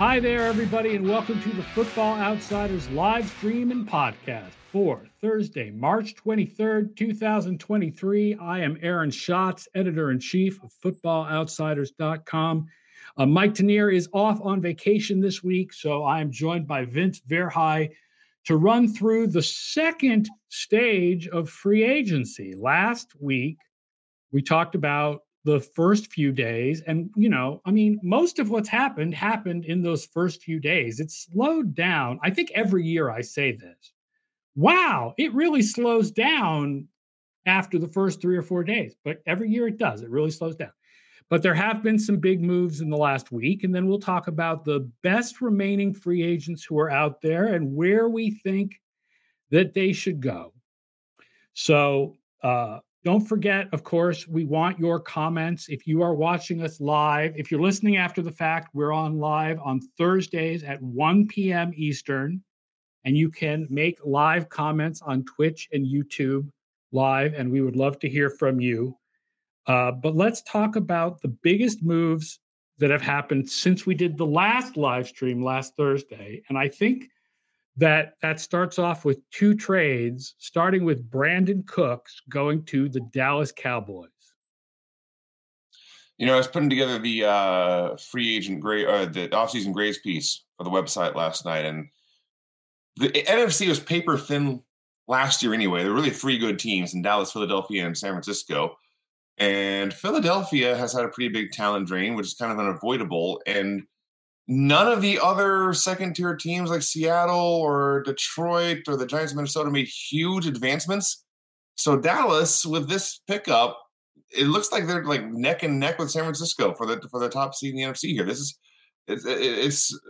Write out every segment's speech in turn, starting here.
Hi there, everybody, and welcome to the Football Outsiders live stream and podcast for Thursday, March 23rd, 2023. I am Aaron Schatz, editor in chief of footballoutsiders.com. Uh, Mike Tanier is off on vacation this week, so I am joined by Vince Verhei to run through the second stage of free agency. Last week, we talked about the first few days. And, you know, I mean, most of what's happened happened in those first few days. It slowed down. I think every year I say this. Wow, it really slows down after the first three or four days. But every year it does. It really slows down. But there have been some big moves in the last week. And then we'll talk about the best remaining free agents who are out there and where we think that they should go. So, uh, don't forget, of course, we want your comments. If you are watching us live, if you're listening after the fact, we're on live on Thursdays at 1 p.m. Eastern. And you can make live comments on Twitch and YouTube live. And we would love to hear from you. Uh, but let's talk about the biggest moves that have happened since we did the last live stream last Thursday. And I think that that starts off with two trades, starting with Brandin Cooks going to the Dallas Cowboys. You know, I was putting together the uh, free agent grade, uh, the offseason grades piece for the website last night, and the NFC was paper thin last year anyway. There were really three good teams in Dallas, Philadelphia, and San Francisco. And Philadelphia has had a pretty big talent drain, which is kind of unavoidable. And none of the other second tier teams like Seattle or Detroit or the Giants of Minnesota made huge advancements. So Dallas with this pickup, it looks like they're like neck and neck with San Francisco for the for the top seed in the NFC here. This is it's, it's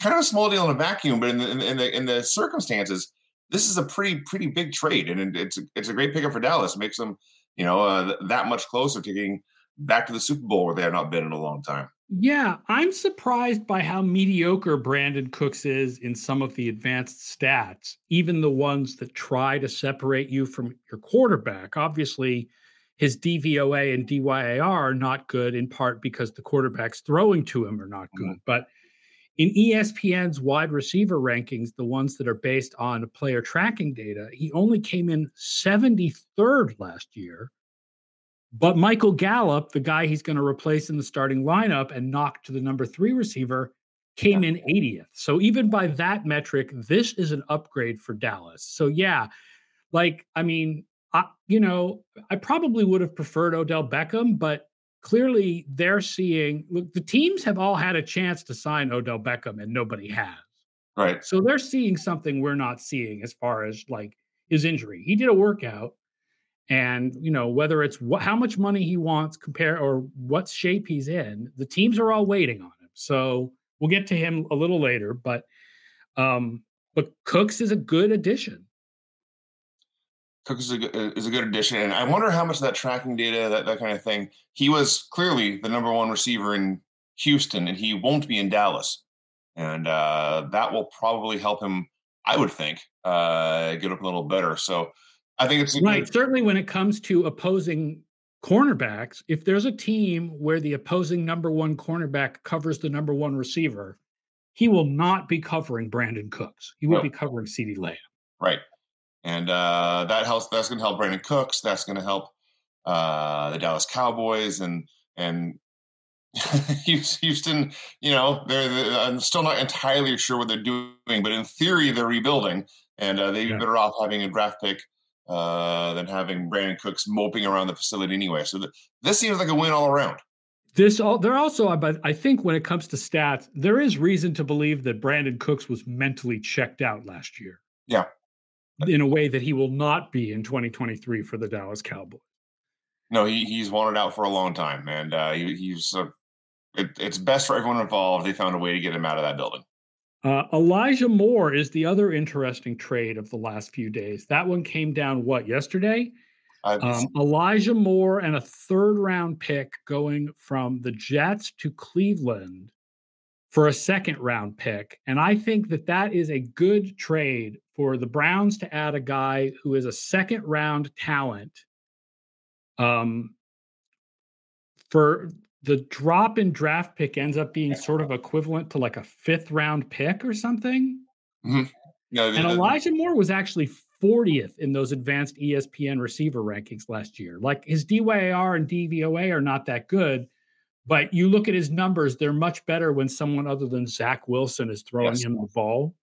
kind of a small deal in a vacuum, but in the, in the in the circumstances, this is a pretty pretty big trade, and it's it's a great pickup for Dallas. It makes them you know uh, that much closer to getting back to the Super Bowl where they have not been in a long time. Yeah, I'm surprised by how mediocre Brandin Cooks is in some of the advanced stats, even the ones that try to separate you from your quarterback. Obviously, his DVOA and DYAR are not good in part because the quarterbacks throwing to him are not good. Mm-hmm. But in ESPN's wide receiver rankings, the ones that are based on player tracking data, he only came in 73rd last year but Michael Gallup, the guy he's going to replace in the starting lineup and knock to the number three receiver, came in 80th. So even by that metric, this is an upgrade for Dallas. So yeah, like I mean, I, you know, I probably would have preferred Odell Beckham, but clearly they're seeing look, the teams have all had a chance to sign Odell Beckham and nobody has. Right. So they're seeing something we're not seeing as far as like his injury. He did a workout and you know whether it's wh- how much money he wants compare or what shape he's in the teams are all waiting on him. So we'll get to him a little later but um but cooks is a good addition. Cooks is a, good, is a good addition and i wonder how much of that tracking data that, that kind of thing he was clearly the number one receiver in houston and he won't be in dallas. And uh that will probably help him i would think uh get up a little better. So I think it's right. Good. Certainly, when it comes to opposing cornerbacks, if there's a team where the opposing number one cornerback covers the number one receiver, he will not be covering Brandin Cooks. He will be covering CeeDee Lamb. Right, and uh, that helps. That's going to help Brandin Cooks. That's going to help uh, the Dallas Cowboys and and Houston. You know, they're, they're, I'm still not entirely sure what they're doing, but in theory, they're rebuilding, and uh, they'd be yeah. better off having a draft pick uh, than having Brandin Cooks moping around the facility anyway. So th- this seems like a win all around. This all there also, but I think when it comes to stats, there is reason to believe that Brandin Cooks was mentally checked out last year. Yeah, in a way that he will not be in 2023 for the Dallas Cowboys. No, he, he's wanted out for a long time, and uh, he, he's uh, it, it's best for everyone involved. They found a way to get him out of that building. Uh, Elijah Moore is the other interesting trade of the last few days. That one came down what yesterday. Um, Elijah Moore and a third round pick going from the Jets to Cleveland for a second round pick. And I think that that is a good trade for the Browns to add a guy who is a second round talent um, for the drop in draft pick ends up being sort of equivalent to like a fifth round pick or something. Mm-hmm. Yeah, and Elijah Moore was actually 40th in those advanced ESPN receiver rankings last year. Like his DYAR and DVOA are not that good, but you look at his numbers, they're much better when someone other than Zach Wilson is throwing yes. him the ball.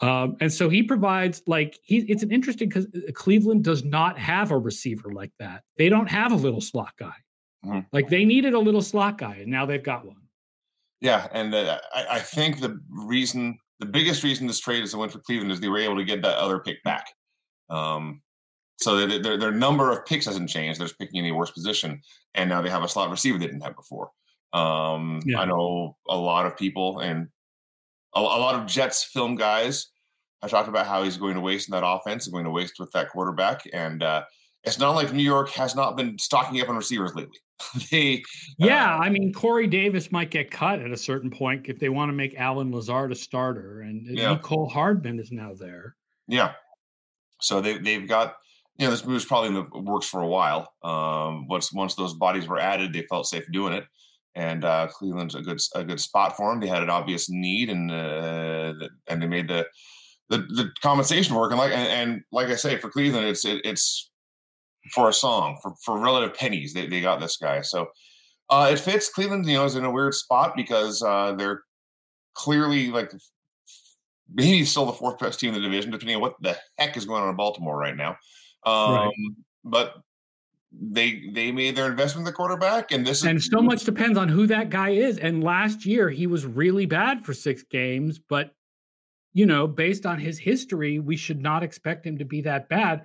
Um, and so he provides like he it's an interesting because uh, Cleveland does not have a receiver like that. They don't have a little slot guy. Mm-hmm. Like they needed a little slot guy, and now they've got one. Yeah, and uh, I, I, think the reason, the biggest reason this trade is a win for Cleveland is they were able to get that other pick back. Um, so their their number of picks hasn't changed. They're just picking any worse position, and now they have a slot receiver they didn't have before. Um, yeah. I know a lot of people and a, a, lot of Jets film guys have talked about how he's going to waste in that offense and going to waste with that quarterback. And uh, it's not like New York has not been stocking up on receivers lately. they, yeah, uh, I mean Corey Davis might get cut at a certain point if they want to make Allen Lazard a starter, and yeah. Mecole Hardman is now there. Yeah, so they they've got you know this move is probably in the works for a while. Um, once once those bodies were added, they felt safe doing it, and uh, Cleveland's a good a good spot for them. They had an obvious need, and uh, and they made the the, the compensation work. And like and, and like I say, for Cleveland, it's it, it's for a song for for relative pennies. They they got this guy, so uh, it fits. Cleveland, you know, is in a weird spot because uh, they're clearly like maybe still the fourth best team in the division, depending on what the heck is going on in Baltimore right now. Um, right. But they they made their investment in the quarterback, and this and is, so much depends on who that guy is. And last year he was really bad for six games, but you know, based on his history, we should not expect him to be that bad.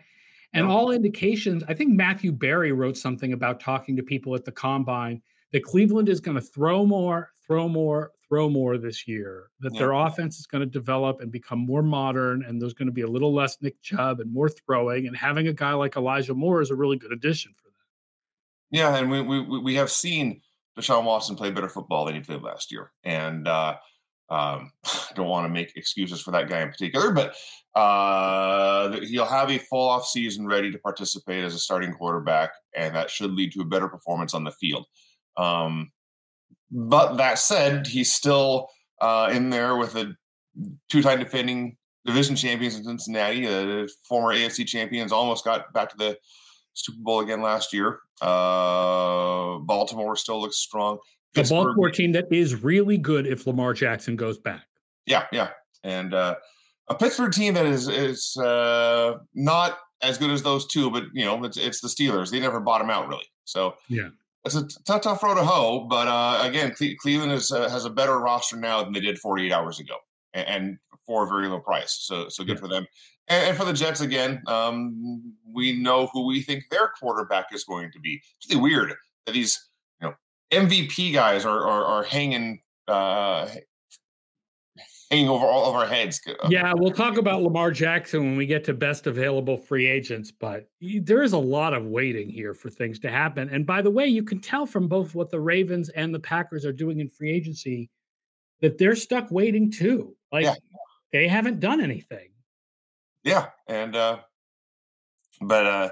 And all indications, I think Matthew Berry wrote something about talking to people at the combine that Cleveland is going to throw more, throw more, throw more this year, that yeah. their offense is going to develop and become more modern, and there's going to be a little less Nick Chubb and more throwing. And having a guy like Elijah Moore is a really good addition for them. Yeah, and we we we have seen Deshaun Watson play better football than he played last year, and uh, um, don't want to make excuses for that guy in particular, but uh, he'll have a full off season ready to participate as a starting quarterback, and that should lead to a better performance on the field. Um, but that said, he's still uh, in there with a two-time defending division champions in Cincinnati. The former AFC champions almost got back to the Super Bowl again last year. Uh, Baltimore still looks strong. The Baltimore team that is really good if Lamar Jackson goes back. Yeah, yeah, and uh, a Pittsburgh team that is is uh, not as good as those two, but you know it's it's the Steelers. They never bottom out really. So yeah, it's a tough, tough road to hoe, but uh, again, Cle- Cleveland is, uh, has a better roster now than they did 48 hours ago, and, and for a very low price. So, so good yeah. for them. And, and, for the Jets again, um, we know who we think their quarterback is going to be. It's really weird that these MVP guys are are, are hanging uh, hanging over all of our heads. Uh, yeah, we'll talk about Lamar Jackson when we get to best available free agents, but there is a lot of waiting here for things to happen. And by the way, you can tell from both what the Ravens and the Packers are doing in free agency that they're stuck waiting too. Like yeah. they haven't done anything. Yeah, and uh but uh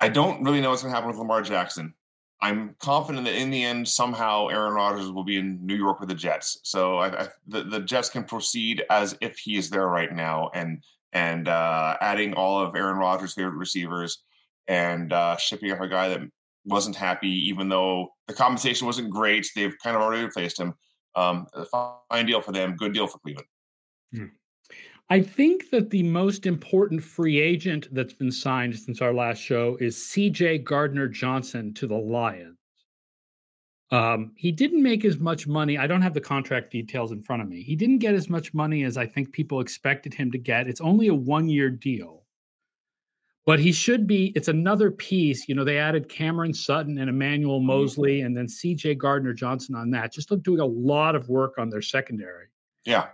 I don't really know what's going to happen with Lamar Jackson. I'm confident that in the end, somehow Aaron Rodgers will be in New York with the Jets. So I, I, the, the Jets can proceed as if he is there right now, and and uh, adding all of Aaron Rodgers' favorite receivers and uh, shipping up a guy that wasn't happy, even though the compensation wasn't great. They've kind of already replaced him. Um, fine deal for them. Good deal for Cleveland. Hmm. I think that the most important free agent that's been signed since our last show is CJ Gardner Johnson to the Lions. Um, he didn't make as much money. I don't have the contract details in front of me. He didn't get as much money as I think people expected him to get. It's only a one year deal, but he should be. It's another piece. You know, they added Cameron Sutton and Emmanuel mm-hmm. And then CJ Gardner Johnson on that, just doing a lot of work on their secondary. Yeah.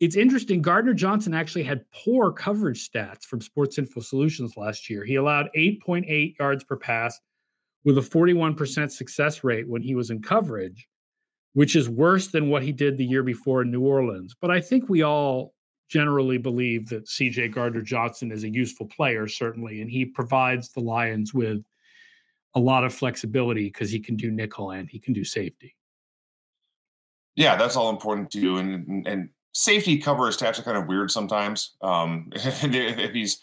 It's interesting. Gardner Johnson actually had poor coverage stats from Sports Info Solutions last year. He allowed 8.8 yards per pass with a 41% success rate when he was in coverage, which is worse than what he did the year before in New Orleans. But I think we all generally believe that CJ Gardner Johnson is a useful player, certainly, and he provides the Lions with a lot of flexibility because he can do nickel and he can do safety. Yeah, that's all important too. And and safety cover stats are kind of weird sometimes. Um, if he's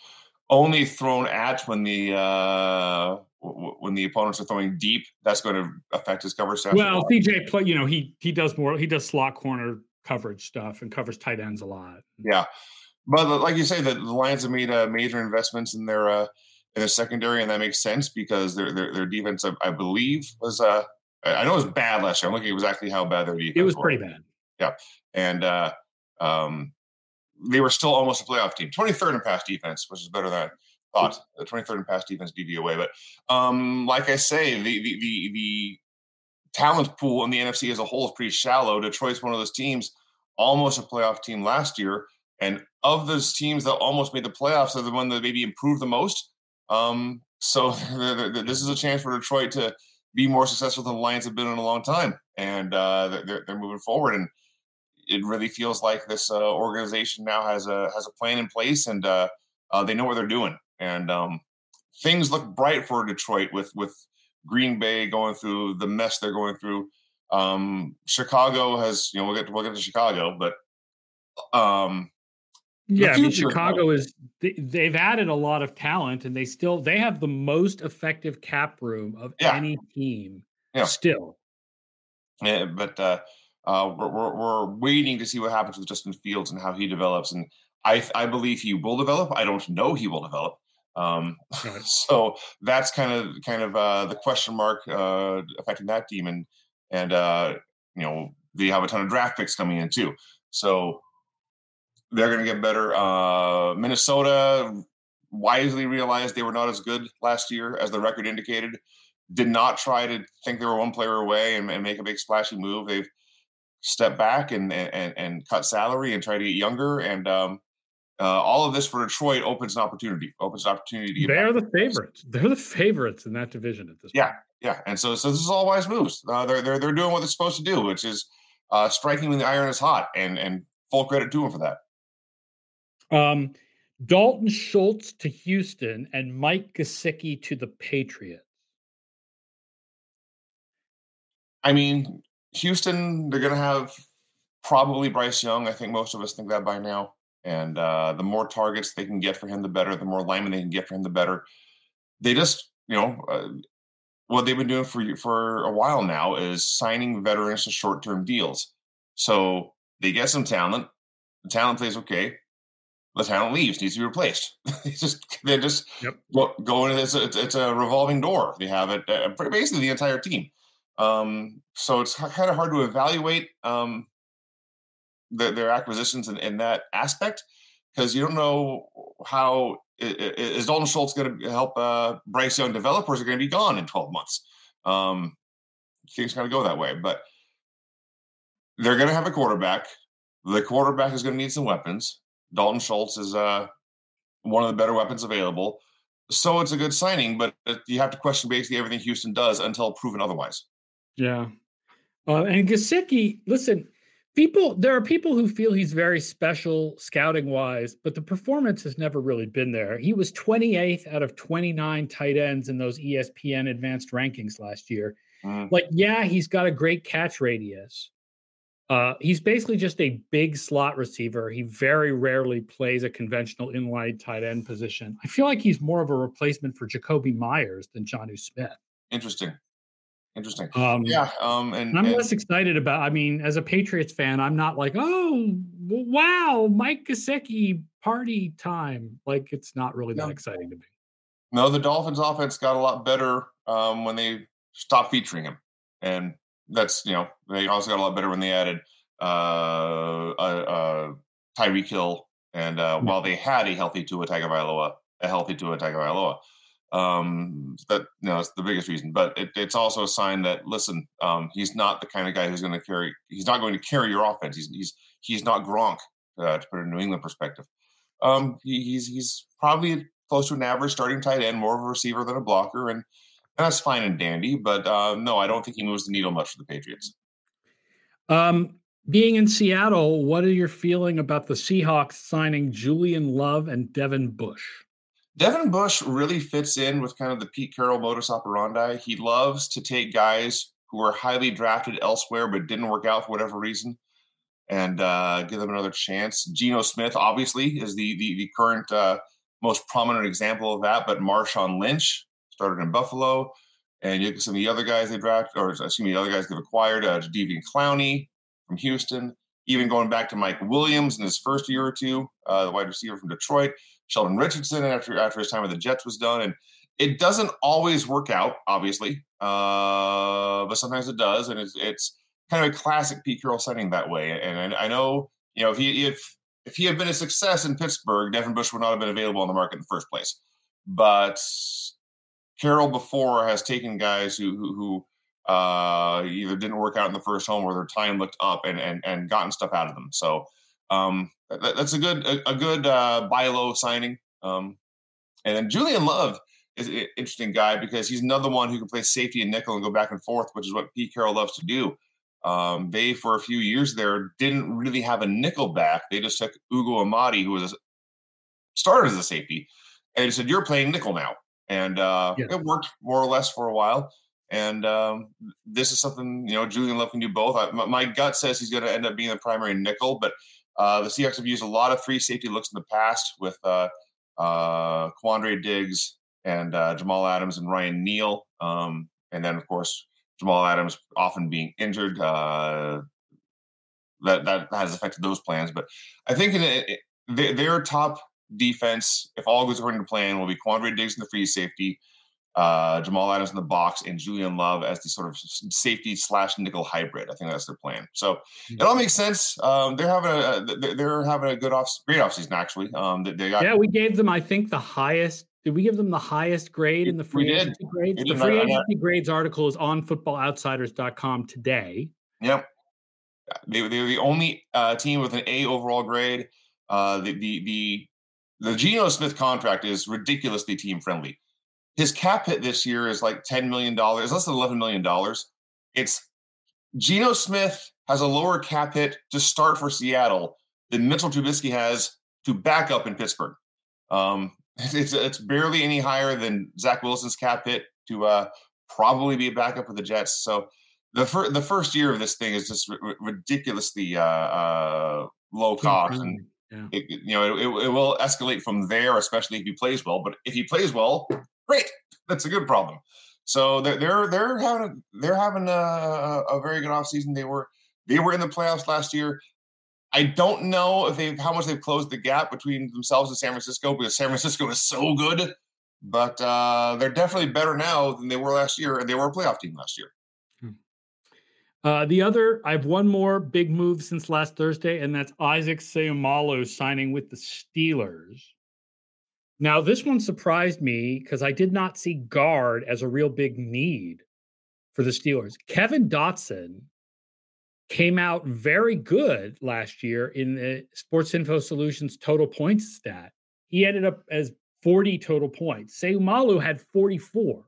only thrown at when the uh, when the opponents are throwing deep, that's going to affect his cover stats. Well, CJ play, you know, he he does more. He does slot corner coverage stuff and covers tight ends a lot. Yeah, but like you say, the, the Lions have made uh, major investments in their uh, in the secondary, and that makes sense because their their, their defense, I, I believe, was uh, I know it was bad last year. I'm looking exactly how bad their defense. Was. It was pretty bad. Yeah, and uh, um, they were still almost a playoff team. 23rd in pass defense, which is better than I thought. The 23rd in pass defense DVOA. But um, like I say, the, the the the talent pool in the NFC as a whole is pretty shallow. Detroit's one of those teams, almost a playoff team last year. And of those teams that almost made the playoffs, are the one that maybe improved the most. Um, so this is a chance for Detroit to be more successful than the Lions have been in a long time, and uh, they're, they're moving forward. And it really feels like this uh, organization now has a has a plan in place, and uh, uh they know what they're doing. And um, things look bright for Detroit with with Green Bay going through the mess they're going through. Um, Chicago has, you know, we'll get to, we'll get to Chicago, but um, yeah, I mean, Chicago is they, have added a lot of talent, and they still they have the most effective cap room of yeah. any team. Yeah. still. Yeah, but uh, uh, we're, we're, we're waiting to see what happens with Justin Fields and how he develops, and I I believe he will develop. I don't know he will develop. Um, right. so that's kind of kind of uh, the question mark uh, affecting that team, and and uh, you know they have a ton of draft picks coming in too. So they're going to get better. Uh, Minnesota wisely realized they were not as good last year as the record indicated. Did not try to think they were one player away and, and make a big splashy move. They've stepped back and and, and cut salary and try to get younger. And um, uh, all of this for Detroit opens an opportunity. Opens an opportunity to. They are the favorites. They're the favorites in that division at this. Yeah, point. yeah. Yeah. And so so this is all wise moves. Uh, they're they're they're doing what they're supposed to do, which is uh, striking when the iron is hot, and and full credit to them for that. Um, Dalton Schultz to Houston and Mike Gesicki to the Patriots. I mean, Houston, they're going to have probably Bryce Young. I think most of us think that by now. And uh, the more targets they can get for him, the better. The more linemen they can get for him, the better. They just, you know, uh, what they've been doing for for a while now is signing veterans to short term deals. So they get some talent. The talent plays okay the talent leaves, needs to be replaced. they just they just yep. go, go into this. It's, it's, a revolving door. They have it uh, basically the entire team. Um, so it's kind of hard to evaluate um, the, their acquisitions in, in that aspect because you don't know how is Dalton Schultz going to help uh, Bryce Young develop, or is it going to be gone in 12 months? Um, things kind of go that way, but they're going to have a quarterback. The quarterback is going to need some weapons. Dalton Schultz is uh, one of the better weapons available. So it's a good signing, but you have to question basically everything Houston does until proven otherwise. Yeah. Uh, and Gesicki, listen, people, there are people who feel he's very special scouting wise, but the performance has never really been there. He was 28th out of 29 tight ends in those ESPN advanced rankings last year. Mm. Like, yeah, he's got a great catch radius, uh, he's basically just a big slot receiver. He very rarely plays a conventional inline tight end position. I feel like he's more of a replacement for Jakobi Meyers than Jonnu Smith. Interesting. Interesting. Um, yeah. Um, and, I'm and, less excited about. I mean, as a Patriots fan, I'm not like, oh, wow, Mike Gesicki party time. Like, it's not really no. that exciting to me. No, the Dolphins' offense got a lot better um, when they stopped featuring him, and that's you know they also got a lot better when they added uh, uh, uh Tyreek Hill, and uh, while they had a healthy Tua Tagovailoa, a healthy Tua Tagovailoa, um, that you know, that's the biggest reason. But it, it's also a sign that listen, um, he's not the kind of guy who's going to carry. He's not going to carry your offense. He's he's he's not Gronk uh, to put it in New England perspective. Um, he, he's he's probably close to an average starting tight end, more of a receiver than a blocker, and that's fine and dandy, but uh, no, I don't think he moves the needle much for the Patriots. Um, being in Seattle, what are your feeling about the Seahawks signing Julian Love and Devin Bush? Devin Bush really fits in with kind of the Pete Carroll modus operandi. He loves to take guys who were highly drafted elsewhere but didn't work out for whatever reason and uh, give them another chance. Geno Smith, obviously, is the the, the current uh, most prominent example of that, but Marshawn Lynch started in Buffalo. And you look at some of the other guys they drafted, or excuse me, the other guys they've acquired, uh, Clowney from Houston, even going back to Mike Williams in his first year or two, uh, the wide receiver from Detroit, Sheldon Richardson after after his time with the Jets was done, and it doesn't always work out, obviously, uh, but sometimes it does, and it's it's kind of a classic Pete Carroll setting that way. And I, I know, you know, if he if if he had been a success in Pittsburgh, Devin Bush would not have been available on the market in the first place. But Carroll before has taken guys who who, who uh, either didn't work out in the first home or their time looked up and and and gotten stuff out of them. So um, that, that's a good a, a good uh, buy low signing. Um, and then Julian Love is an interesting guy because he's another one who can play safety and nickel and go back and forth, which is what Pete Carroll loves to do. Um, they for a few years there didn't really have a nickel back. They just took Ugo Amadi, who was a started as a safety, and he said, "You're playing nickel now." and uh, yeah. it worked more or less for a while. And um, this is something you know Julian Love can do both. I, my, my, gut says he's going to end up being the primary nickel, but uh, the Seahawks have used a lot of free safety looks in the past with uh, uh, Quandre Diggs and uh, Jamal Adams and Ryan Neal, um, and then of course Jamal Adams often being injured. Uh, that that has affected those plans, but I think in it, their top defense, if all goes according to plan, will be Quandre Diggs in the free safety, uh, Jamal Adams in the box, and Julian Love as the sort of safety slash nickel hybrid. I think that's their plan. So mm-hmm. it all makes sense. Um, they're having a they're having a good off great offseason actually. Um, they got yeah, we gave them I think the highest. Did we give them the highest grade in the free agency grades? The free agency grades article is on footballoutsiders.com today. Yep. They, they're the only uh, team with an A overall grade. Uh, the, the the the Geno Smith contract is ridiculously team friendly. His cap hit this year is like $10 million, less than $11 million. It's Geno Smith has a lower cap hit to start for Seattle than Mitchell Trubisky has to back up in Pittsburgh. Um, it's, it's barely any higher than Zach Wilson's cap hit to uh, probably be a backup with the Jets. So the, fir- the first year of this thing is just r- ridiculously uh, uh, low cost. And yeah. It, you know, it, it, will escalate from there, especially if he plays well. But if he plays well, great, that's a good problem. So they're they're, they're having they're having a, a very good offseason. They were they were in the playoffs last year. I don't know if they how much they've closed the gap between themselves and San Francisco because San Francisco is so good, but uh, they're definitely better now than they were last year, and they were a playoff team last year. Uh, the other, I have one more big move since last Thursday, and that's Isaac Seumalo signing with the Steelers. Now, this one surprised me because I did not see guard as a real big need for the Steelers. Kevin Dotson came out very good last year in the Sports Info Solutions total points stat. He ended up as 40 total points. Seumalo had 44.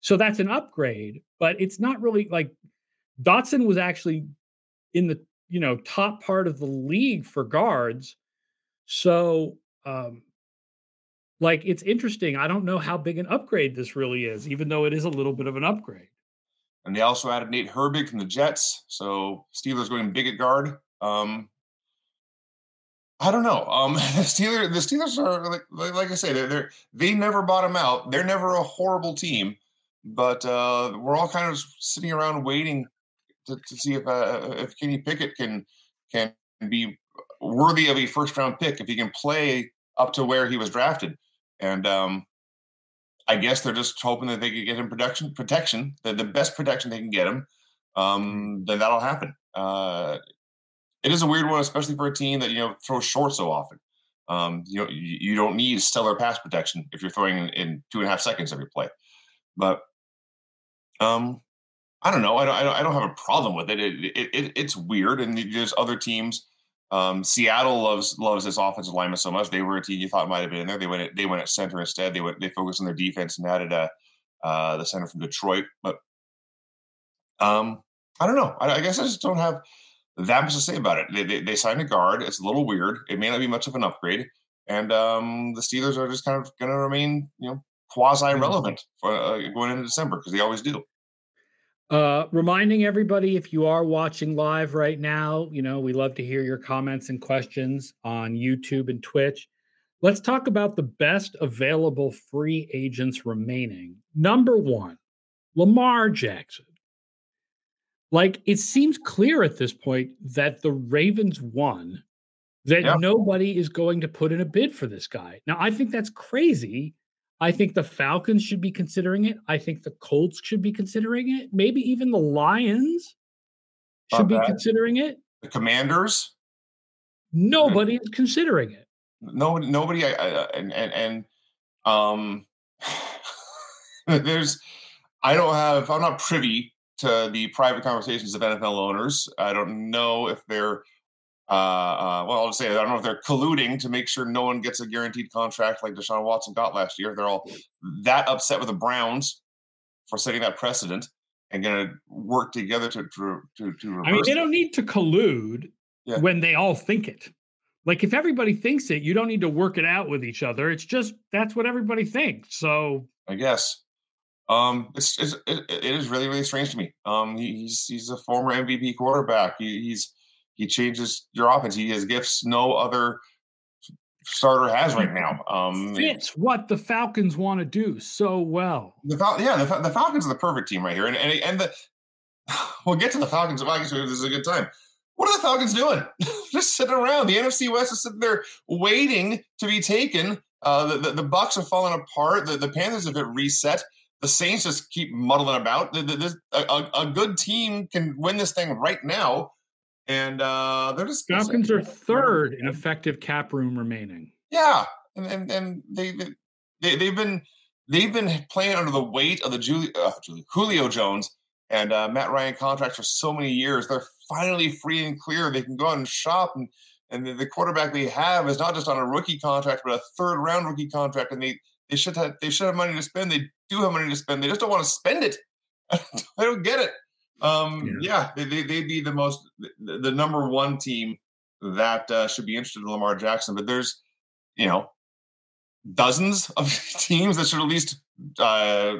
So that's an upgrade, but it's not really like Dotson was actually in the you know top part of the league for guards. So um like it's interesting. I don't know how big an upgrade this really is, even though it is a little bit of an upgrade. And they also added Nate Herbig from the Jets. So Steelers going big at guard. Um I don't know. Um, the Steelers, the Steelers are like, like I say, they're, they're they never bottom out. They're never a horrible team, but uh, we're all kind of sitting around waiting to, to see if uh, if Kenny Pickett can can be worthy of a first round pick if he can play up to where he was drafted. And um, I guess they're just hoping that they can get him protection protection, the, the best protection they can get him. Um, then that'll happen. Uh, it is a weird one, especially for a team that you know throws short so often. Um, you know, you, you, don't need stellar pass protection if you're throwing in, in, two and a half seconds every play. But um, I don't know. I don't, I don't, have a problem with it. It, it, it. It's weird, and there's other teams. Um, Seattle loves loves this offensive lineman so much. They were a team you thought might have been in there. They went at, they went at center instead. They went they focused on their defense and added a, uh, the center from Detroit. But um, I don't know. I, I, guess I just don't have that much to say about it. They, they, they signed a guard. It's a little weird. It may not be much of an upgrade. and um, the Steelers are just kind of going to remain, you know, quasi relevant for uh, going into December because they always do. Uh, reminding everybody if you are watching live right now, you know, we love to hear your comments and questions on YouTube and Twitch. Let's talk about the best available free agents remaining. Number one, Lamar Jackson. Like it seems clear at this point that the Ravens won, that yep. nobody is going to put in a bid for this guy. Now, I think that's crazy I think the Falcons should be considering it. I think the Colts should be considering it. Maybe even the Lions should be considering it. The Commanders. Nobody is considering it. No, nobody. I, I, and and and um, there's. I don't have. I'm not privy to the private conversations of NFL owners. I don't know if they're uh, uh, well, I'll just say I don't know if they're colluding to make sure no one gets a guaranteed contract like Deshaun Watson got last year. They're all that upset with the Browns for setting that precedent and going to work together to to to. to I mean, they don't need to collude yeah. when they all think it. Like if everybody thinks it, you don't need to work it out with each other. It's just that's what everybody thinks. So I guess um, it's, it's it, it is really really strange to me. Um, he's he's a former MVP quarterback. He, he's he changes your offense. He has gifts no other starter has right now. Um, Fits what the Falcons want to do so well. The Fal- yeah, the, the, Falcons are the perfect team right here, and and, and the we'll get to the Falcons. I guess this is a good time. What are the Falcons doing? Just sitting around. The NFC West is sitting there waiting to be taken. Uh, the, the, the Bucs have fallen apart. The, the Panthers have been reset. The Saints just keep muddling about. The, the, a, a, good team can win this thing right now and uh, they're just Falcons are third in effective cap room remaining. Yeah, and and, and they, they they've been they've been playing under the weight of the Julie, uh, Julio Jones and uh, Matt Ryan contracts for so many years. They're finally free and clear. They can go out and shop, and and the, the quarterback they have is not just on a rookie contract, but a third round rookie contract, and they they should have they should have money to spend. They do have money to spend. They just don't want to spend it. I don't get it. Um, yeah, yeah they, they'd be the most, the, number one team that uh, should be interested in Lamar Jackson. But there's, you know, dozens of teams that should at least uh,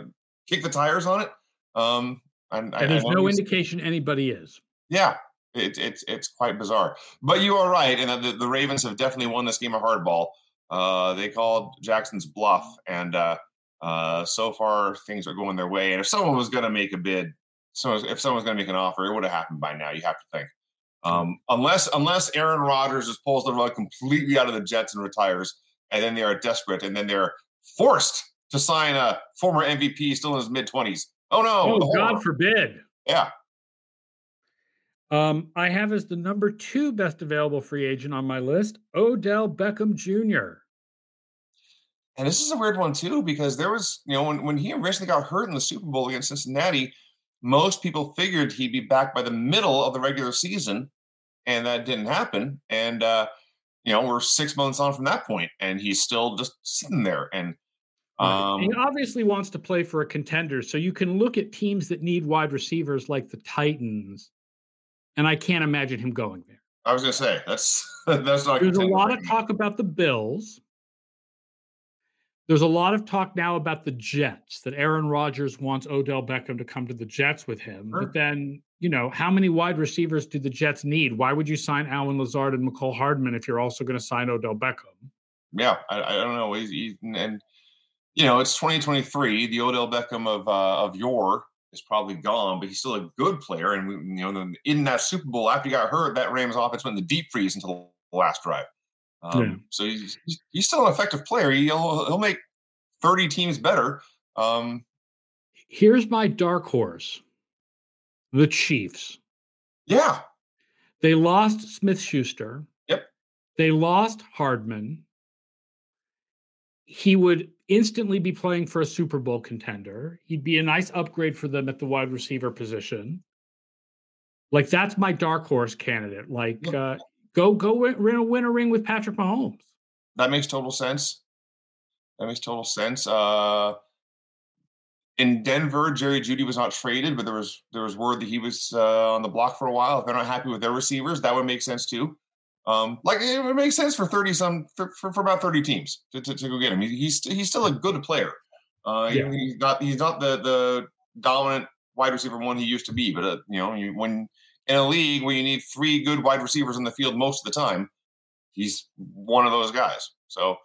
kick the tires on it. Um, and, and there's no indication anybody is. Yeah, it, it's it's quite bizarre. But you are right, and the, the Ravens have definitely won this game of hardball. Uh, they called Jackson's bluff, and uh, uh, so far things are going their way. And if someone was going to make a bid, so if someone's going to make an offer, it would have happened by now. You have to think, um, unless unless Aaron Rodgers just pulls the rug completely out of the Jets and retires, and then they are desperate, and then they're forced to sign a former MVP still in his mid twenties. Oh no! Oh, God forbid! Yeah. Um, I have as the number two best available free agent on my list, Odell Beckham Jr. And this is a weird one too, because there was, you know, when, when he originally got hurt in the Super Bowl against Cincinnati, most people figured he'd be back by the middle of the regular season, and that didn't happen. And uh, you know, we're six months on from that point, and he's still just sitting there. And um, he obviously wants to play for a contender, so you can look at teams that need wide receivers like the Titans, and I can't imagine him going there. I was going to say that's that's not. There's a lot of talk about the Bills. There's a lot of talk now about the Jets that Aaron Rodgers wants Odell Beckham to come to the Jets with him. Sure. But then, you know, how many wide receivers do the Jets need? Why would you sign Allen Lazard and Mecole Hardman if you're also going to sign Odell Beckham? Yeah, I, I don't know. He's, he's, and you know, it's 2023. The Odell Beckham of uh, of yore is probably gone, but he's still a good player. And we, you know, in that Super Bowl after he got hurt, that Rams offense went in the deep freeze until the last drive. Um, yeah. So he's, he's still an effective player. He'll he'll make thirty teams better. Um, Here's my dark horse: the Chiefs. Yeah, they lost Smith Schuster. Yep. They lost Hardman. He would instantly be playing for a Super Bowl contender. He'd be a nice upgrade for them at the wide receiver position. Like that's my dark horse candidate. Like uh, Go go win, win a ring with Patrick Mahomes. That makes total sense. That makes total sense. Uh, in Denver, Jerry Jeudy was not traded, but there was there was word that he was uh, on the block for a while. If they're not happy with their receivers, that would make sense too. Um, like it makes sense for thirty some for, for, about thirty teams to, to, to, go get him. He, he's he's still a good player. Uh, yeah. he's not he's not the the dominant wide receiver one he used to be, but uh, you know you, when in a league where you need three good wide receivers in the field most of the time, he's one of those guys. So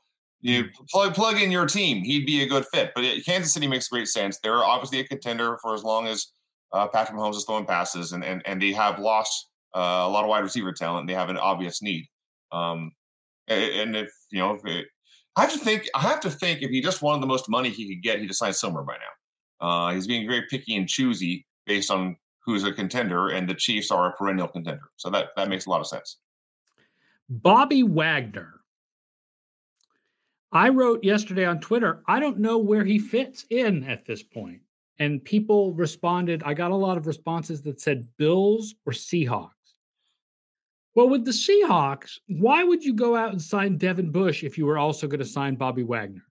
you mm-hmm. plug plug in your team, he'd be a good fit. But Kansas City makes great sense. They're obviously a contender for as long as uh, Patrick Mahomes is throwing passes, and and and they have lost uh, a lot of wide receiver talent. They have an obvious need. Um, and if you know, if it, I have to think, I have to think if he just wanted the most money he could get, he'd have signed somewhere by now. Uh, he's being very picky and choosy based on who's a contender, and the Chiefs are a perennial contender. So that that makes a lot of sense. Bobby Wagner. I wrote yesterday on Twitter, I don't know where he fits in at this point. And people responded, I got a lot of responses that said Bills or Seahawks. Well, with the Seahawks, why would you go out and sign Devin Bush if you were also going to sign Bobby Wagner?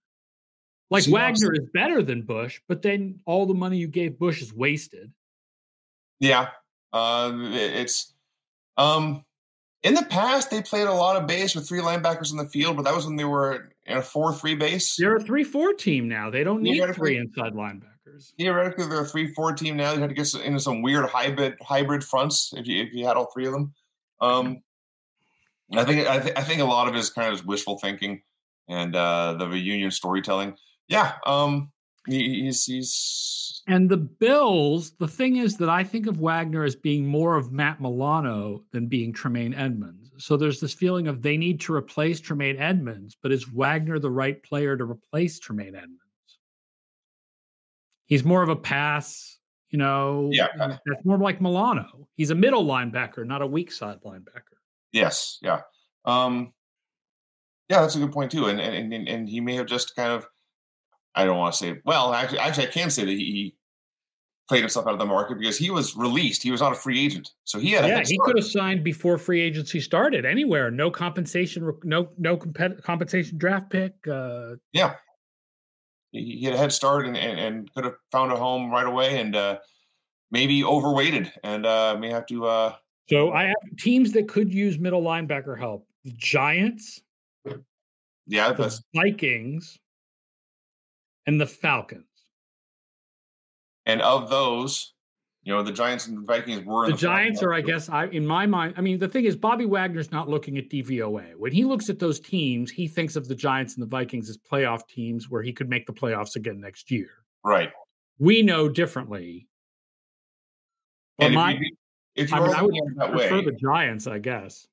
Like Seahawks. Wagner is better than Bush, but then all the money you gave Bush is wasted. Yeah, uh, it's um, in the past they played a lot of base with three linebackers in the field, but that was when they were in a four-three base. They're a three-four team now. They don't need three inside linebackers. Theoretically, they're a three-four team now. You had to get into some weird hybrid hybrid fronts if you if you had all three of them. Um, I think I, th- I think a lot of it is kind of wishful thinking and uh, the reunion storytelling. Yeah, um, he's he's and the Bills. The thing is that I think of Wagner as being more of Matt Milano than being Tremaine Edmunds. So there's this feeling of they need to replace Tremaine Edmunds, but is Wagner the right player to replace Tremaine Edmunds? He's more of a pass you know, yeah, that's more like Milano. He's a middle linebacker, not a weak side linebacker. Yes, yeah, um, yeah, that's a good point too. And and and, and he may have just kind of, I don't want to say, well, actually, actually, I can say that he played himself out of the market because he was released. He was not a free agent, so he had. Yeah, he could have signed before free agency started anywhere. No compensation, no no compensation draft pick. Uh, yeah, he had a head start and, and, and could have found a home right away and uh, maybe overweighted and uh, may have to. Uh, so I have teams that could use middle linebacker help: the Giants, yeah, the Vikings, and the Falcons. And of those, you know, the Giants and the Vikings were the, the, Giants are, I guess, I in my mind. I mean, the thing is, Bobby Wagner's not looking at DVOA. When he looks at those teams, he thinks of the Giants and the Vikings as playoff teams where he could make the playoffs again next year. Right. We know differently. And my, if, you, if you're I, mean, I would that prefer way, the Giants, I guess.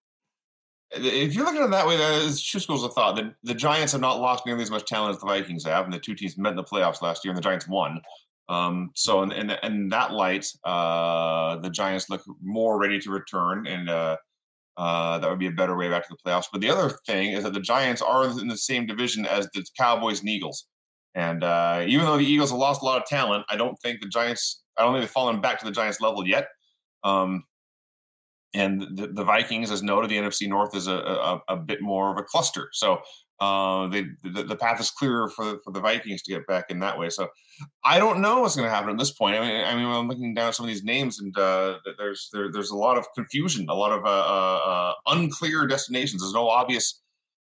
If you're looking at it that way, that is two schools of thought. The, the Giants have not lost nearly as much talent as the Vikings have, and the two teams met in the playoffs last year, and the Giants won. Um, so in, in, in, that light, uh, the Giants look more ready to return, and uh, uh, that would be a better way back to the playoffs. But the other thing is that the Giants are in the same division as the Cowboys and Eagles, and uh, even though the Eagles have lost a lot of talent, I don't think the Giants. I don't think they've fallen back to the Giants level yet. Um, and the, the, Vikings, as noted, the NFC North is a, a, a bit more of a cluster. So uh, they, the, the, path is clearer for for the Vikings to get back in that way. So I don't know what's going to happen at this point. I mean, I mean, I'm looking down some of these names, and uh, there's there, there's a lot of confusion, a lot of uh, uh, uh unclear destinations. There's no obvious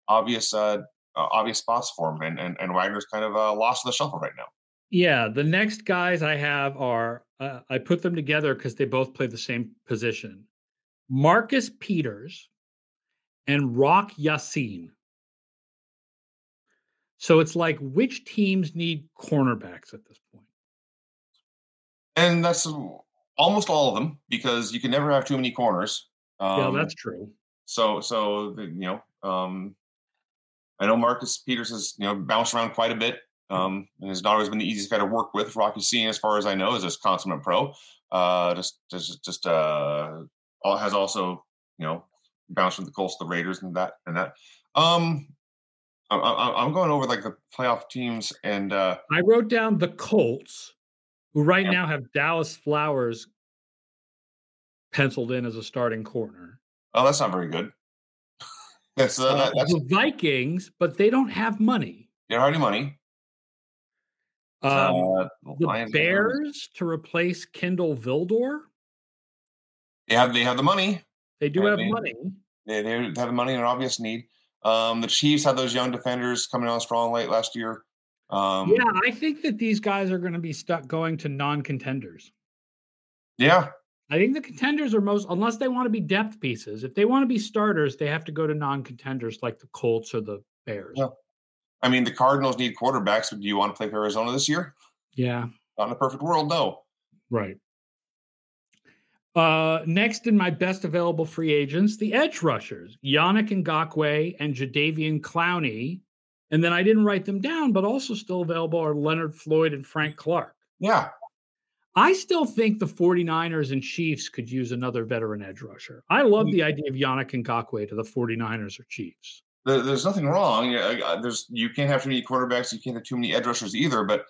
obvious uh, obvious spots for him, and and, and Wagner's kind of lost in the shuffle right now. Yeah, the next guys I have are I put them together because they both play the same position. Marcus Peters and Rock Ya-Sin. So it's like which teams need cornerbacks at this point? And that's almost all of them because you can never have too many corners. Um, yeah, that's true. So, so you know, um, I know Marcus Peters has you know bounced around quite a bit, um, and has not always been the easiest guy to work with. Rock Ya-Sin, as far as I know, is a consummate pro. Uh, just, just, just uh, has also you know bounced from the Colts the Raiders and that and that. Um, I'm going over like the playoff teams, and uh, I wrote down the Colts, who right now have Dallas Flowers penciled in as a starting corner. Oh, that's not very good. that's, uh, uh, that's the Vikings, but they don't have money. They don't have any money. Um, uh, the Bears to replace Kindal Vildor. They have they have the money. They do have money. They, they have the money and an obvious need. Um, the Chiefs had those young defenders coming on strong late last year. Um, yeah, I think that these guys are going to be stuck going to non-contenders. Yeah, I think the contenders are most, unless they want to be depth pieces. If they want to be starters, they have to go to non-contenders like the Colts or the Bears. Yeah. I mean, the Cardinals need quarterbacks. But do you want to play for Arizona this year? Yeah, not in a perfect world, no. Right. Uh, next in my best available free agents, the edge rushers, Yannick Ngakoue and Jadeveon Clowney. And then I didn't write them down, but also still available are Leonard Floyd and Frank Clark. Yeah. I still think the 49ers and Chiefs could use another veteran edge rusher. I love the idea of Yannick Ngakoue to the 49ers or Chiefs. There's nothing wrong. There's you can't have too many quarterbacks. You can't have too many edge rushers either. But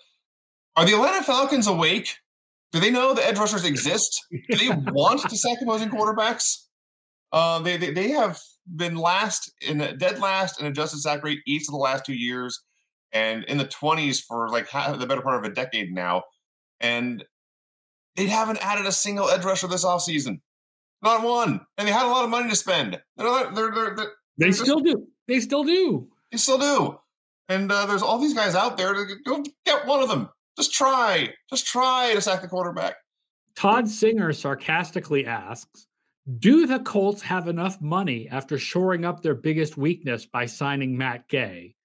are the Atlanta Falcons awake? Do they know the edge rushers exist? Do they want to sack opposing quarterbacks? Uh, they, they, they have been last in the dead last in adjusted sack rate each of the last two years, and in the twenties for like half, the better part of a decade now, and they haven't added a single edge rusher this offseason. Not one, and they had a lot of money to spend. They're, they're, they're, they still do. They still do. They still do. And uh, there's all these guys out there to go get one of them. Just try. Just try to sack the quarterback. Todd Singer sarcastically asks Do the Colts have enough money after shoring up their biggest weakness by signing Matt Gay?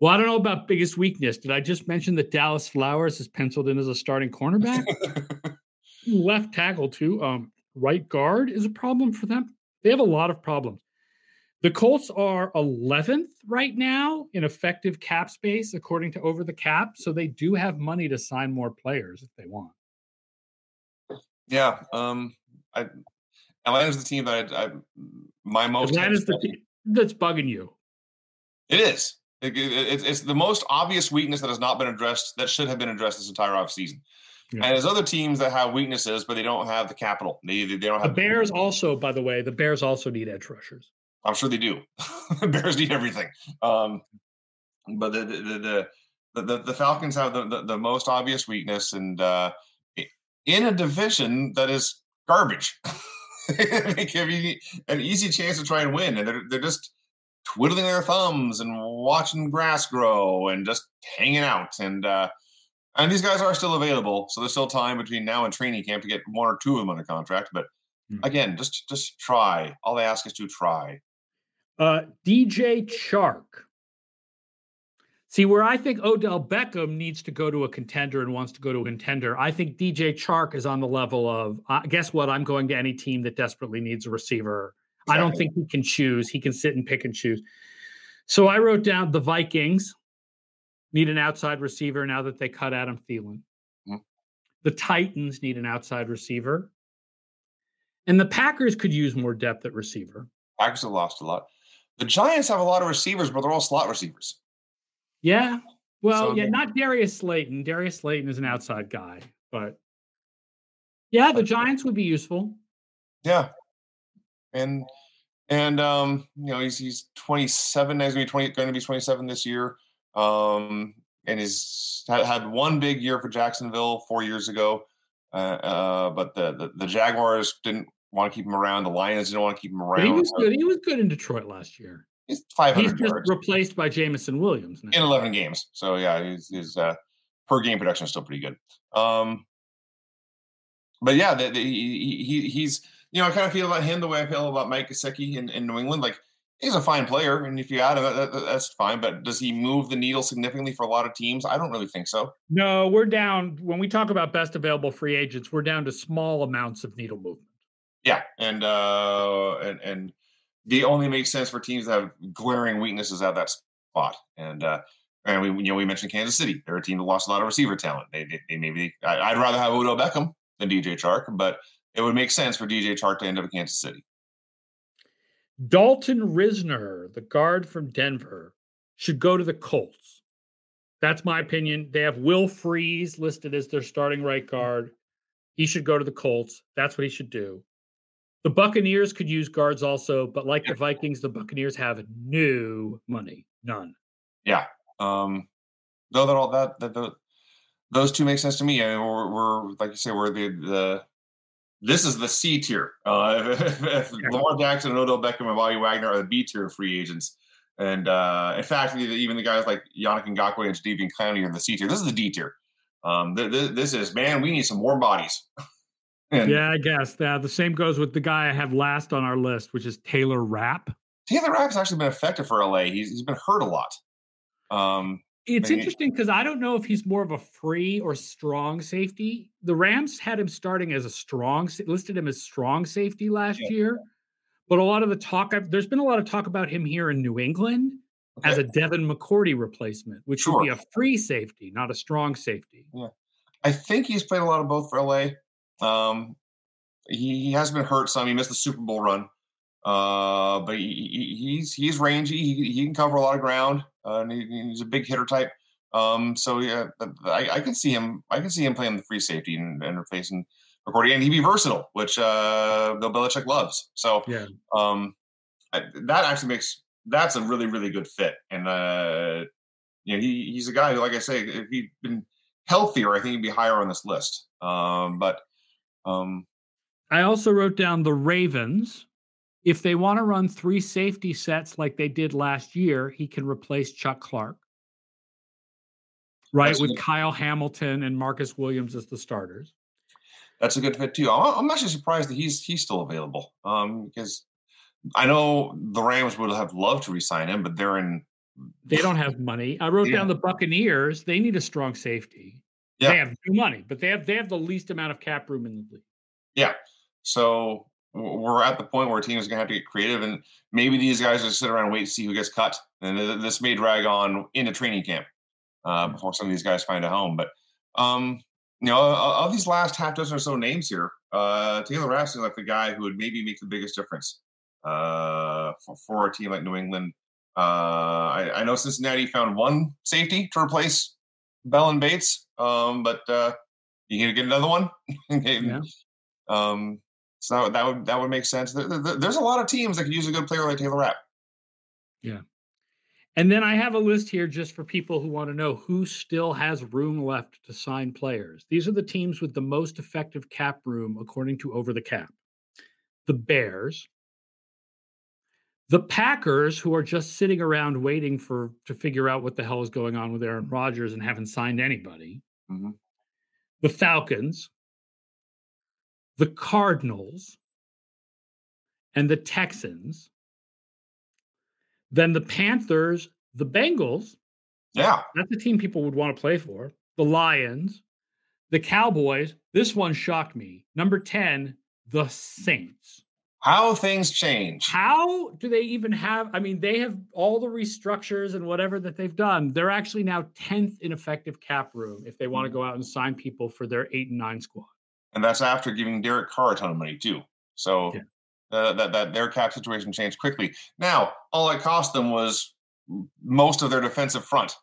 Well, I don't know about biggest weakness. Did I just mention that Dallis Flowers is penciled in as a starting cornerback? Left tackle, too. Um, right guard is a problem for them. They have a lot of problems. The Colts are 11th right now in effective cap space, according to Over the Cap. So they do have money to sign more players if they want. Yeah. Um, I, Atlanta's the team that I, I my most. Atlanta's the team that's bugging you. It is. It, it, it's the most obvious weakness that has not been addressed that should have been addressed this entire offseason. Yeah. And there's other teams that have weaknesses, but they don't have the capital. They, they don't have the Bears. Also, by the way, the Bears also need edge rushers. I'm sure they do. Bears need everything. Um, but the the, the the, the Falcons have the, the, the, most obvious weakness, and uh, in a division that is garbage, they give you an easy chance to try and win, and they're they're just twiddling their thumbs and watching grass grow and just hanging out. And uh, and these guys are still available, so there's still time between now and training camp to get one or two of them under contract. But hmm. again, just just try. All they ask is to try. Uh, DJ Chark. See, where I think Odell Beckham needs to go to a contender and wants to go to a contender, I think DJ Chark is on the level of, uh, guess what? I'm going to any team that desperately needs a receiver. Exactly. I don't think he can choose. He can sit and pick and choose. So I wrote down the Vikings need an outside receiver now that they cut Adam Thielen. Mm-hmm. The Titans need an outside receiver. And the Packers could use more depth at receiver. Packers have lost a lot. The Giants have a lot of receivers, but they're all slot receivers. Yeah. Well, so, yeah, not Darius Slayton. Darius Slayton is an outside guy, but yeah, the Giants would be useful. Yeah. And and um, you know, he's he's 27, he's gonna be 20 going to be 27 this year. Um, and he's had, had one big year for Jacksonville four years ago. Uh, uh, but the, the, the Jaguars didn't want to keep him around. The Lions didn't want to keep him around. But he was good. He was good in Detroit last year. He's 500 He's just yards. replaced by Jameson Williams now. in 11 games. So yeah, his, his uh, per game production is still pretty good. Um, but yeah, the, the, he, he, he's you know I kind of feel about him the way I feel about Mike Gesicki in, in New England. Like he's a fine player, and if you add him, that, that, that's fine. But does he move the needle significantly for a lot of teams? I don't really think so. No, we're down when we talk about best available free agents. We're down to small amounts of needle movement. Yeah, and uh, and and they only make sense for teams that have glaring weaknesses at that spot. And uh, and we you know we mentioned Kansas City. They're a team that lost a lot of receiver talent. They they, they maybe I, would rather have Odell Beckham than DJ Chark, but it would make sense for DJ Chark to end up in Kansas City. Dalton Risner, the guard from Denver, should go to the Colts. That's my opinion. They have Will Fries listed as their starting right guard. He should go to the Colts. That's what he should do. The Buccaneers could use guards also, but like the Vikings, the Buccaneers have new money, none. Yeah. Um, though that all that, that the, those two make sense to me. I mean, we're, we're like you say, we're the the this is the C tier. Uh, if, if yeah. Lamar Jackson and Odell Beckham and Bobby Wagner are the B tier free agents. And uh, in fact, even the guys like Yannick Ngakoue and Jadeveon Clowney are the C tier. This is the D tier. Um, th- th- this is man, we need some warm bodies. and, yeah, I guess that the same goes with the guy I have last on our list, which is Taylor Rapp. Taylor Rapp's actually been effective for LA. He's, he's been hurt a lot. Um, it's interesting because I don't know if he's more of a free or strong safety. The Rams had him starting as a strong, listed him as strong safety last yeah. year. But a lot of the talk, there's been a lot of talk about him here in New England okay. as a Devin McCourty replacement, which sure. would be a free safety, not a strong safety. Yeah. I think he's played a lot of both for LA. Um, he, he has been hurt some. He missed the Super Bowl run. Uh, but he, he's he's rangy. He, he, can cover a lot of ground. Uh, and he, he's a big hitter type. Um, so yeah, I, I, can see him. I can see him playing the free safety and, and replacing McCourty, and he'd be versatile, which uh, Bill Belichick loves. So yeah, um, I, that actually makes that's a really really good fit. And uh, you know, he he's a guy who, like I say, if he'd been healthier, I think he'd be higher on this list. Um, but um, I also wrote down the Ravens if they want to run three safety sets like they did last year, he can replace Chuck Clark. Right, with good. Kyle Hamilton and Marcus Williams as the starters. That's a good fit too. I'm actually surprised that he's he's still available. Um, because I know the Rams would have loved to resign him, but they're in. They don't have money. I wrote yeah. down the Buccaneers. They need a strong safety. Yeah. They have new money, but they have they have the least amount of cap room in the league. Yeah. So we're at the point where teams are going to have to get creative, and maybe these guys just sit around and wait to see who gets cut. And this may drag on into training camp uh, before some of these guys find a home. But um, you know, of these last half dozen or so names here, uh, Taylor Rapp seems like the guy who would maybe make the biggest difference uh, for, for a team like New England. Uh, I, I, know Cincinnati found one safety to replace Bell and Bates, um, but uh, you gonna get another one? yeah. Um, so that would that would make sense. There's a lot of teams that could use a good player like Taylor Rapp. Yeah. And then I have a list here just for people who want to know who still has room left to sign players. These are the teams with the most effective cap room according to Over the Cap. The Bears, the Packers, who are just sitting around waiting for to figure out what the hell is going on with Aaron Rodgers and haven't signed anybody. Mm-hmm. The Falcons, the Cardinals and the Texans, then the Panthers, the Bengals. Yeah. That's a team people would want to play for. The Lions, the Cowboys. This one shocked me. Number 10, the Saints. How things change. How do they even have? I mean, they have all the restructures and whatever that they've done. They're actually now 10th in effective cap room if they want to go out and sign people for their eight and nine squad and that's after giving Derek Carr a ton of money too. So yeah. uh, that that their cap situation changed quickly. Now, all it cost them was most of their defensive front.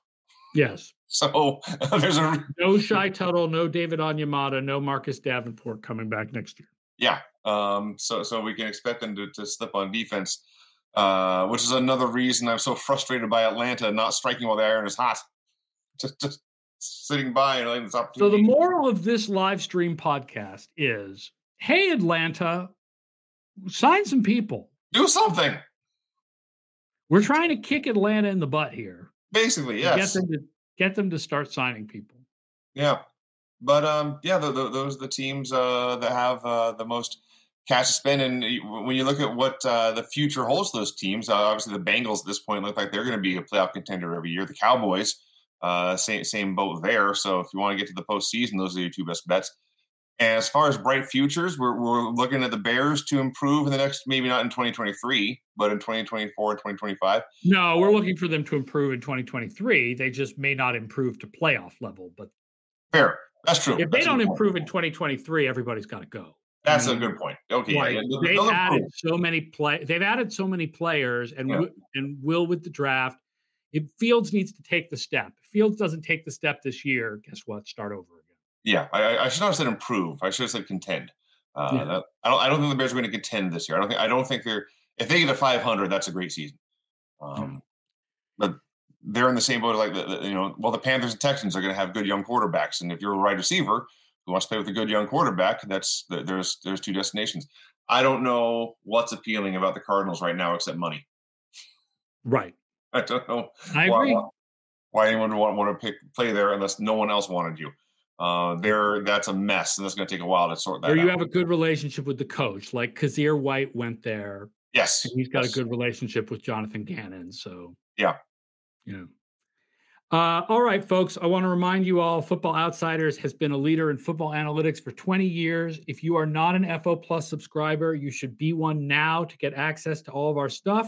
Yes. So there's a no Shy Tuttle, no David Onyemata, no Marcus Davenport coming back next year. Yeah. Um. So so we can expect them to, to slip on defense, uh, which is another reason I'm so frustrated by Atlanta not striking while the iron is hot. Just just sitting by and letting this opportunity. So the moral of this live stream podcast is: Hey, Atlanta, sign some people. Do something. We're trying to kick Atlanta in the butt here. Basically, yes. Get them to get them to start signing people. Yeah, but um, yeah, the, the, those are the teams uh, that have uh, the most cash to spend. And when you look at what uh, the future holds, those teams, uh, obviously the Bengals at this point look like they're going to be a playoff contender every year. The Cowboys uh, same same boat there. So if you want to get to the postseason, those are your two best bets. And as far as bright futures, we're, we're looking at the Bears to improve in the next, maybe not in 2023, but in 2024 and 2025. No, we're looking for them to improve in 2023. They just may not improve to playoff level, but fair. That's true. If That's they don't improve in 2023, everybody's got to go. That's a good point. Okay, like, yeah, they've added so many play. They've added so many players, and yeah. and will with the draft. If Fields needs to take the step, if Fields doesn't take the step this year, guess what? Start over again. Yeah, I, I should not have said improve. I should have said contend. Uh, yeah. that, I don't. I don't think the Bears are going to contend this year. I don't think. I don't think they're. If they get to 500, that's a great season. Um, But they're in the same boat like the, the, you know. Well, the Panthers and Texans are going to have good young quarterbacks, and if you're a wide receiver, who wants to play with a good young quarterback, that's there's there's two destinations. I don't know what's appealing about the Cardinals right now except money. Right. I don't know. I why, agree. Why, anyone would want, want to pick, play there unless no one else wanted you? Uh, there, that's a mess, and that's going to take a while to sort that. Or you out. have a good relationship with the coach, like Kyzir White went there. Yes, he's got yes. a good relationship with Jonathan Gannon. So yeah, yeah. Uh, all right, folks, I want to remind you all Football Outsiders has been a leader in football analytics for 20 years. If you are not an FO Plus subscriber, you should be one now to get access to all of our stuff.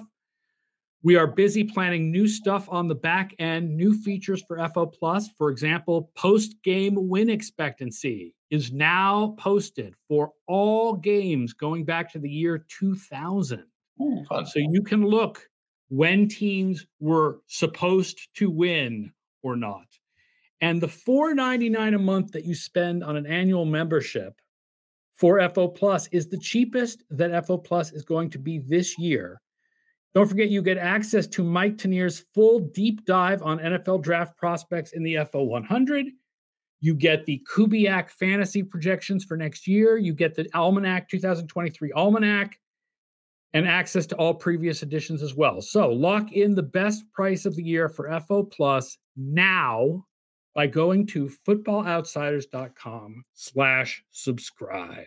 We are busy planning new stuff on the back end, new features for FO Plus. For example, post game win expectancy is now posted for all games going back to the year 2000. Ooh, so you can look when teams were supposed to win or not. And the $4.99 a month that you spend on an annual membership for FO Plus is the cheapest that FO Plus is going to be this year. Don't forget, you get access to Mike Tanier's full deep dive on NFL draft prospects in the FO 100. You get the Kubiak fantasy projections for next year. You get the Almanac 2023 Almanac and access to all previous editions as well. So lock in the best price of the year for FO Plus now by going to footballoutsiders.com slash subscribe.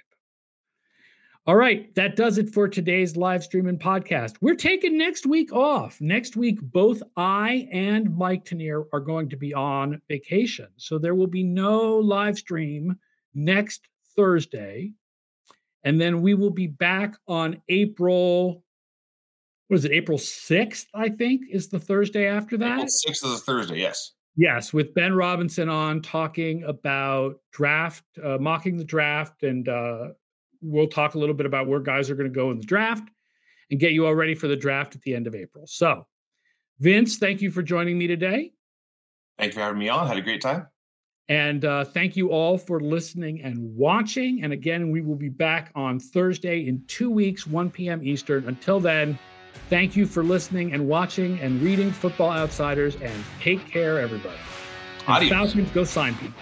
All right, that does it for today's live stream and podcast. We're taking next week off. Next week, both I and Mike Tanier are going to be on vacation. So there will be no live stream next Thursday. And then we will be back on April, what is it, April 6th, I think, is the Thursday after that. April 6th is a Thursday, yes. Yes, with Ben Robinson on talking about draft, uh, mocking the draft, and uh, we'll talk a little bit about where guys are going to go in the draft and get you all ready for the draft at the end of April. So, Vince, thank you for joining me today. Thank you for having me on. Had a great time. And uh, thank you all for listening and watching. And again, we will be back on Thursday in two weeks, 1 p.m. Eastern. Until then, thank you for listening and watching and reading Football Outsiders. And take care, everybody. And Adios. Falcons, go sign people.